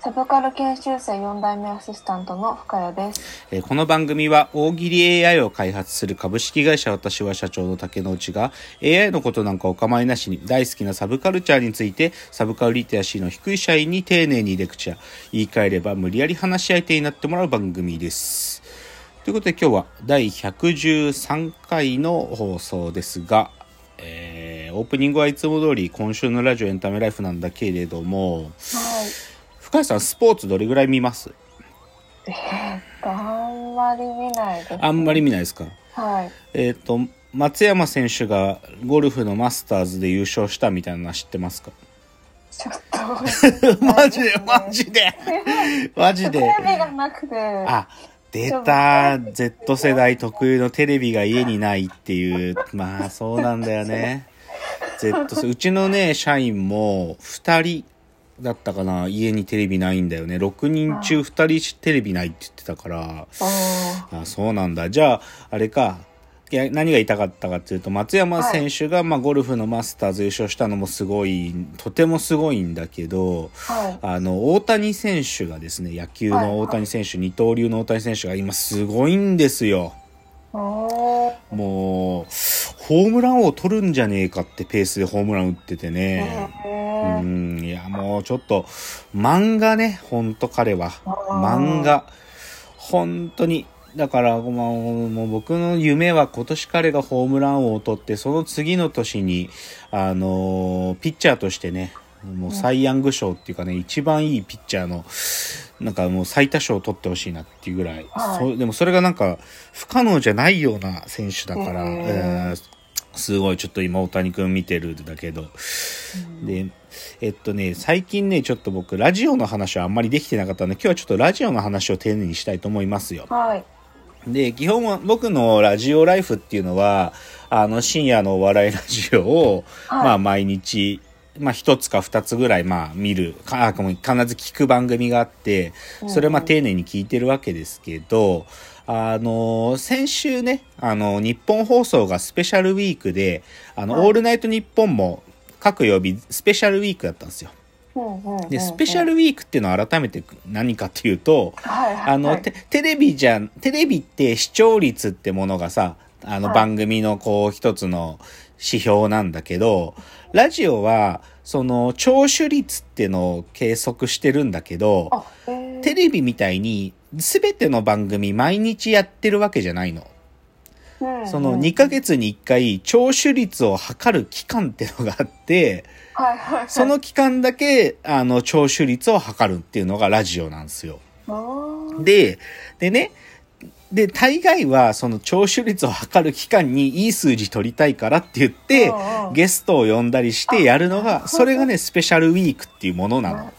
サブカル研修生4代目アシスタントの深谷です。えーこの番組は大喜利 AI を開発する株式会社私は社長の竹之内が AI のことなんかお構いなしに大好きなサブカルチャーについてサブカルリテラシーの低い社員に丁寧にレクチャー言い換えれば無理やり話し相手になってもらう番組です。ということで今日は第113回の放送ですが、えーオープニングはいつも通り今週のラジオエンタメライフなんだけれどもはい。深谷さんスポーツどれぐらい見ます？えーっと、あんまり見ないです、あんまり見ないですか？はい。えっ、と、松山選手がゴルフのマスターズで優勝したみたいなのは知ってますか？ちょっと。マジで、マジで、マジで？テレビがなくて。あ、出た Z 世代特有のテレビが家にないっていう。まあ、そうなんだよね。Z 世うちのね、社員も2人だったかな、家にテレビないんだよね。6人中2人テレビないって言ってたから。あそうなんだ。じゃあ、あれか。いや何が言いたかったかっていうと、松山選手が、まあ、ゴルフのマスターズ優勝したのもすごい、とてもすごいんだけど、はい。あの、大谷選手がですね、野球の大谷選手、二刀流の大谷選手が今すごいんですよ。もう、ホームラン王取るんじゃねえかってペースでホームラン打っててね。ちょっと、漫画ね、ほんと彼は。漫画。本当に。だから、まあもう僕の夢は今年彼がホームラン王を取って、その次の年に、あのーピッチャーとしてね、もうサイ・ヤング賞っていうかね、一番いいピッチャーの、なんかもう最多勝を取ってほしいなっていうぐらい、はいでもそれがなんか不可能じゃないような選手だから、えーすごいちょっと今大谷君見てるんだけど、で、えっとね、最近ね、ちょっと僕、ラジオの話はあんまりできてなかったんで、今日はちょっとラジオの話を丁寧にしたいと思いますよ。はい。で、基本は僕のラジオライフっていうのは、あの、深夜のお笑いラジオを、はい。まあ、毎日、まあ、一つか二つぐらい、まあ、見る、か、必ず聞く番組があって、それをまあ、丁寧に聞いてるわけですけど、あの、先週ね、あの、日本放送がスペシャルウィークで、あの、はい。オールナイトニッポンも各曜日スペシャルウィークだったんですよ。で、スペシャル。ルウィークっていうのは改めて何かっていうと、はいはい。あの、はいテテレビじゃん、テレビって視聴率ってものがさ、あのはい番組のこう一つの指標なんだけど、ラジオは、その聴取率ってのを計測してるんだけど、テレビみたいに全ての番組毎日やってるわけじゃないの。うんそのうん2ヶ月に1回聴取率を測る期間ってのがあって、はいはいはい。その期間だけあの聴取率を測るっていうのがラジオなんですよ。で、でね、で、大概はその聴取率を測る期間にいい数字取りたいからって言ってゲストを呼んだりしてやるのが、それがね、スペシャルウィークっていうものなの。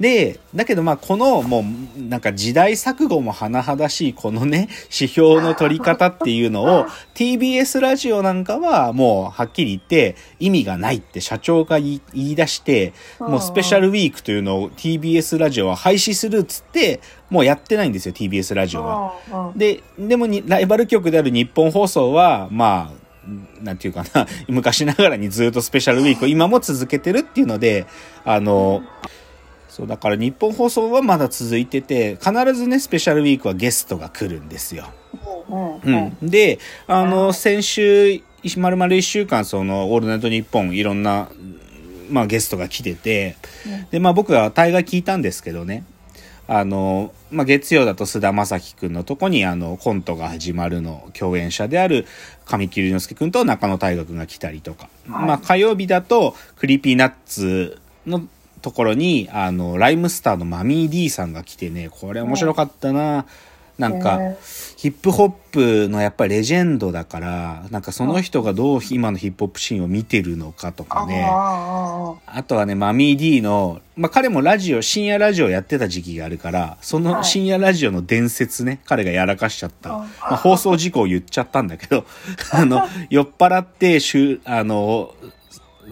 で、だけどまあこのもうなんか時代錯誤も甚だしいこのね、指標の取り方っていうのを TBS ラジオなんかはもうはっきり言って意味がないって社長が言い出して、もうスペシャルウィークというのを TBS ラジオは廃止するっつって、もうやってないんですよ TBS ラジオは。うんうん。で、でもにライバル局である日本放送は、まあ、なんていうかな、昔ながらにずっとスペシャルウィークを今も続けてるっていうので、あの、そう、だからニッポン放送はまだ続いてて、必ずね、スペシャルウィークはゲストが来るんですよ。うん。で、あの、先週、まるまる一週間、その、オールナイトニッポン、いろんな、まあ、ゲストが来てて、で、まあ、僕は大概聞いたんですけどね、あの、まあ、月曜だと菅田将暉くんのとこに、あの、コントが始まるの、共演者である神木隆之介くんと仲野太賀くんが来たりとか、はい。まあ、火曜日だと、 Creepy Nutsのところに、あの、ライムスターのマミー D さんが来てね、これ面白かったな。なんか、へヒップホップのやっぱりレジェンドだから、なんかその人がどう今のヒップホップシーンを見てるのかとかね。ああとはね、マミー D の、まあ、彼もラジオ、深夜ラジオやってた時期があるから、その深夜ラジオの伝説ね、彼がやらかしちゃった。あまあ、放送事故を言っちゃったんだけど、あの、酔っ払って、しゅ、あの、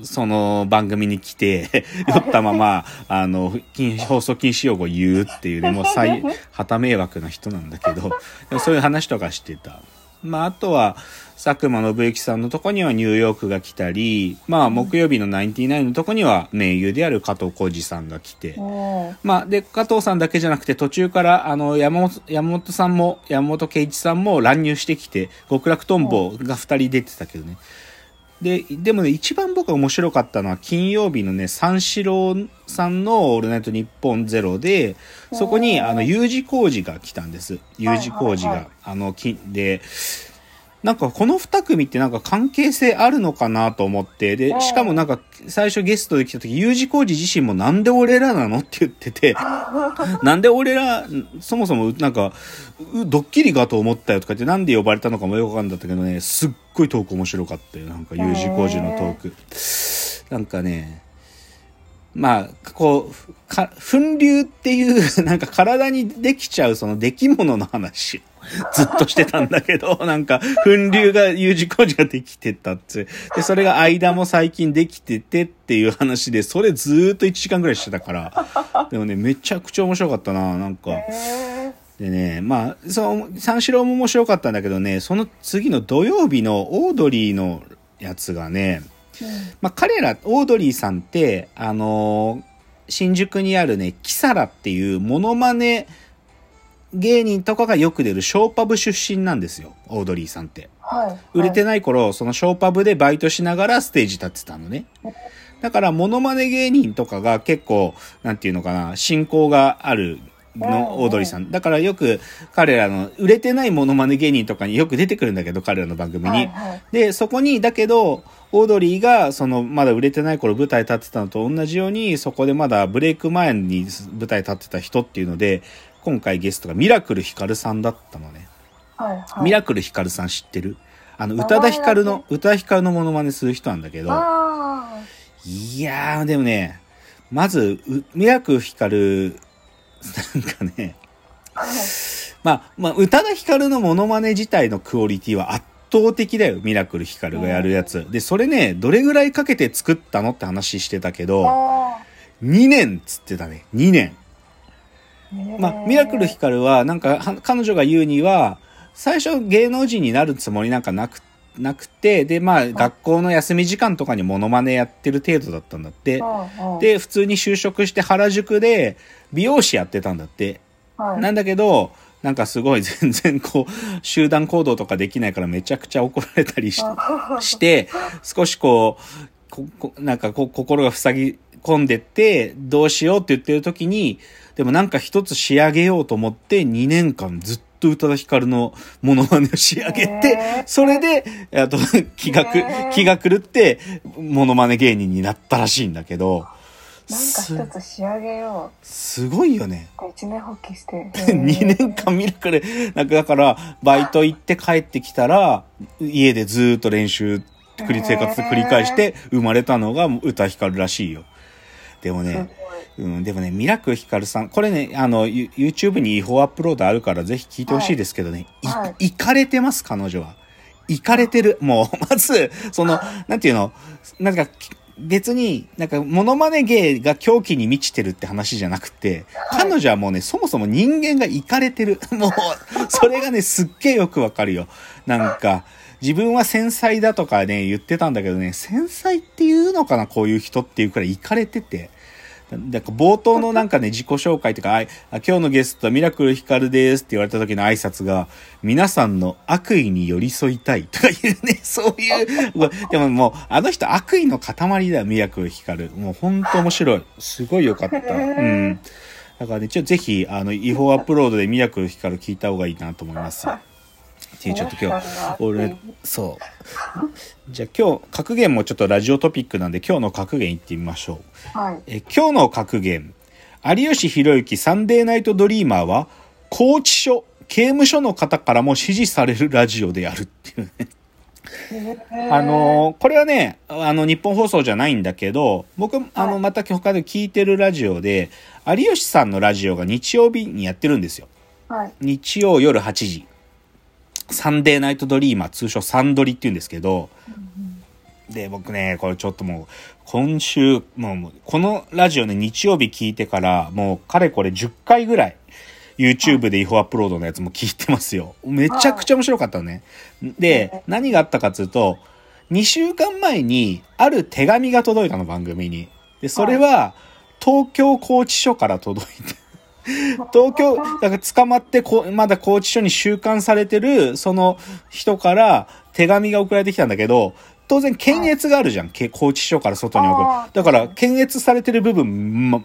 その番組に来て、酔ったまま、あの、禁放送禁止用語を言うっていうね、もう最、旗迷惑な人なんだけど、でもそういう話とかしてた。まあ、あとは、佐久間信之さんのとこにはニューヨークが来たり、まあ、木曜日のナインティナインのとこには名優である加藤浩二さんが来て、うん。まあ、で、加藤さんだけじゃなくて、途中から、あの、山本、山本さんも、山本圭一さんも乱入してきて、極楽とんぼが二人出てたけどね。で、でもね、一番僕が面白かったのは、金曜日のね、三四郎さんのオールナイトニッポンゼロで、そこに、うんあの、U 字工事が来たんです。U 字工事はいはいはが。あの、きで、なんかこの二組ってなんか関係性あるのかなと思って、で、しかもなんか最初ゲストで来た時、U 字工事自身もなんで俺らなのって言ってて、なんで俺ら、そもそもなんか、うドッキリかと思ったよとか言って、なんで呼ばれたのかもよくわかんなかったけどね、すっごいトーク面白かったよ。なんか U 字工事のトーク。なんかね、まあ、こう、か、粉流っていう、なんか体にできちゃうその出来物の話、ずっとしてたんだけど、なんか、粉流が U 字工事ができてたって。で、それが間も最近できててっていう話で、それずーっと1時間ぐらいしてたから、でもね、めちゃくちゃ面白かったな、なんか。へでね、まあ、その、三四郎も面白かったんだけどね、その次の土曜日のオードリーのやつがね、ーまあ、彼ら、オードリーさんって、あのー新宿にあるね、キサラっていうモノマネ芸人とかがよく出るショーパブ出身なんですよ、オードリーさんって。はい。売れてない。頃、そのショーパブでバイトしながらステージ立ってたのね。だから、モノマネ芸人とかが結構、なんていうのかな、進行があるの、オードリーさん。だからよく、彼らの、売れてないモノマネ芸人とかによく出てくるんだけど、彼らの番組に。はいはい。で、そこに、だけど、オードリーが、その、まだ売れてない頃舞台立ってたのと同じように、そこでまだブレイク前に舞台立ってた人っていうので、今回ゲストがミラクルヒカルさんだったのね。はいはい。ミラクルヒカルさん知ってる？あの、宇多田ヒカルの、宇多田ヒカルのモノマネする人なんだけど、あいやー、でもね、まず、うミラクルヒカル、なんかね、あ。はい。まあ、まあ、宇多田ヒカルのモノマネ自体のクオリティは圧倒的だよ、ミラクルヒカルがやるやつ。で、それね、どれぐらいかけて作ったのって話してたけど、あ2年っつってたね、2年。ー。まあ、ミラクルヒカルは、なんか、は彼女が言うには、最初芸能人になるつもりなんかなく、なくて、で、まあ、学校の休み時間とかにモノマネやってる程度だったんだって。で、普通に就職して原宿で美容師やってたんだって。はい、なんだけど、なんかすごい 全然こう、集団行動とかできないからめちゃくちゃ怒られたりしして、少しこう、ここなんかこう心が塞ぎ込んでって、どうしようって言ってる時に、でもなんか一つ仕上げようと思って2年間ずっと宇多田ヒカルのモノマネを仕上げてそれで、あと気がく気が狂って、モノマネ芸人になったらしいんだけど、なんか一つ仕上げよすごいよね。一年発起して。2年間ミラクル。なんかだから、バイト行って帰ってきたら、家でずーっと練習、繰り生活繰り返して生まれたのが歌ヒカルらしいよ。でもすね、うん、でもね、ミラクルヒカルさん、これね、あの、ユ YouTube に違法アップロードあるからぜひ聞いてほしいですけどね、い、はいいかれてます、彼女は。いかれてる。もう、まず、その、なんていうの、なんか、別に、なんか、モノマネ芸が狂気に満ちてるって話じゃなくて、はい彼女はもうね、そもそも人間がいかれてる。もう、それがね、すっげえよくわかるよ。なんか、自分は繊細だとかね、言ってたんだけどね、繊細っていうのかな、こういう人っていうくらいいかれてて。なんか冒頭のなんかね、自己紹介とか、あ今日のゲストはミラクルヒカルですって言われた時の挨拶が、皆さんの悪意に寄り添いたいとかいうね、そういう、でももう、あの人悪意の塊だよ、ミラクルヒカル。もうほんと面白い。すごいよかった。うん。だからね、ちょ、ぜひ、あの、違法アップロードでミラクルヒカル聞いた方がいいなと思います。っていうちょっと今日、俺、そう。じゃあ今日、格言もちょっとラジオトピックなんで、今日の格言いってみましょう。はい。え今日の格言。有吉弘行サンデーナイトドリーマーは、拘置所、刑務所の方からも支持されるラジオであるっていうね。あのーこれはね、あの、日本放送じゃないんだけど、僕、あの、また他で聞いてるラジオで、有吉さんのラジオが日曜日にやってるんですよ。はい。日曜夜8時。サンデーナイトドリーマー、通称サンドリって言うんですけど、で、僕ね、これちょっともう、今週、もうこのラジオね、日曜日聞いてから、もう、かれこれ10回ぐらい、YouTube で違法アップロードのやつも聞いてますよ。めちゃくちゃ面白かったのね。で、何があったかっつうと、2週間前に、ある手紙が届いたの、番組に。で、それは、東京拘置所から届いて、東京、だから捕まってこ、まだ拘置所に収監されてる、その人から手紙が送られてきたんだけど、当然検閲があるじゃん。け拘置所から外に送るだから、検閲されてる部分、ま、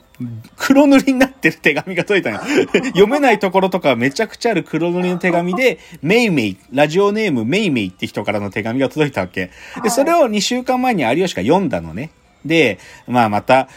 黒塗りになってる手紙が届いたのよ。読めないところとかめちゃくちゃある黒塗りの手紙で、メイメイ、ラジオネームメイメイって人からの手紙が届いたわけ。で、それを2週間前に有吉が読んだのね。で、まあまた、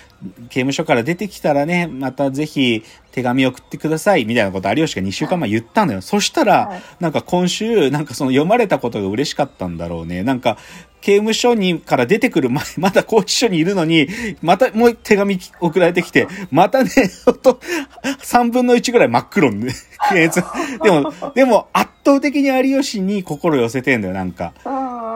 刑務所から出てきたらね、またぜひ手紙送ってください、みたいなこと有吉が2週間前言ったのよ。そしたら、はいなんか今週、なんかその読まれたことが嬉しかったんだろうね。なんか、刑務所にから出てくる前、まだ拘置所にいるのに、またもう手紙送られてきて、またね、ほんと、3分の1ぐらい真っ黒にね、でも、でも圧倒的に有吉に心寄せてんだよ、なんか。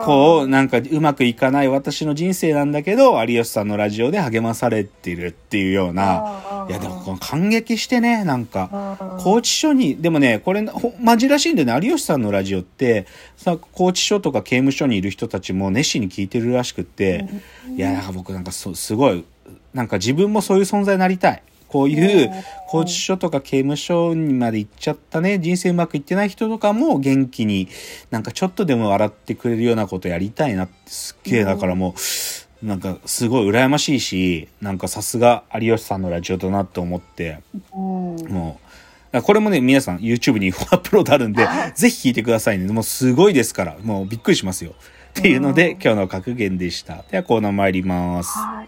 こう、なんかうまくいかない私の人生なんだけど、有吉さんのラジオで励まされてるっていうような。いや、でもこの感激してね、なんか。拘置所に、でもね、これ、ほマジらしいんだよね。有吉さんのラジオって、さ、拘置所とか刑務所にいる人たちも熱心に聞いてるらしくって、いや、なんか僕なんかそすごい、なんか自分もそういう存在になりたい。こういう拘置所とか刑務所にまで行っちゃったね、人生うまくいってない人とかも元気に、なんかちょっとでも笑ってくれるようなことやりたいなってすっげえ、だからもう、なんかすごい羨ましいし、なんかさすが有吉さんのラジオだなって思って、もう、これもね、皆さん YouTube にアップロードあるんで、ぜひ聞いてくださいね。もうすごいですから、もうびっくりしますよ。っていうので、今日の格言でした。ではコーナー参ります。はい。